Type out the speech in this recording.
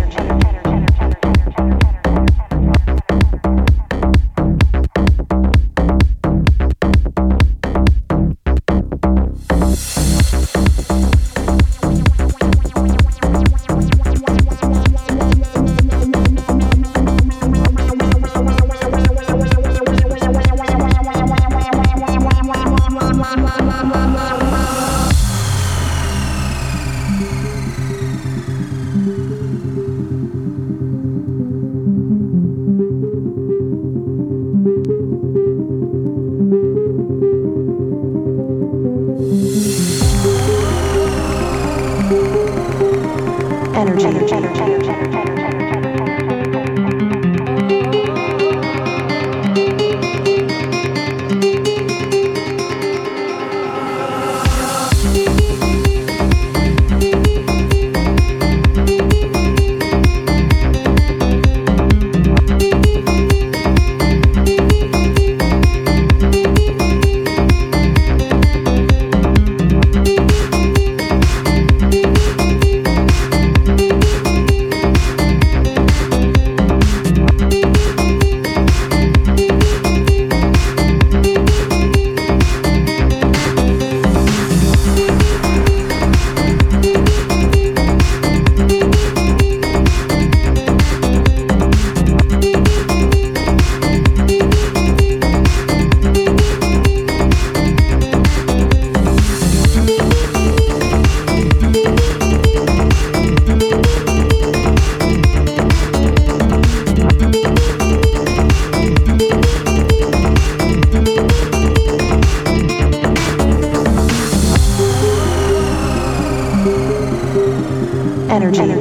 energy. energy. energy. energy.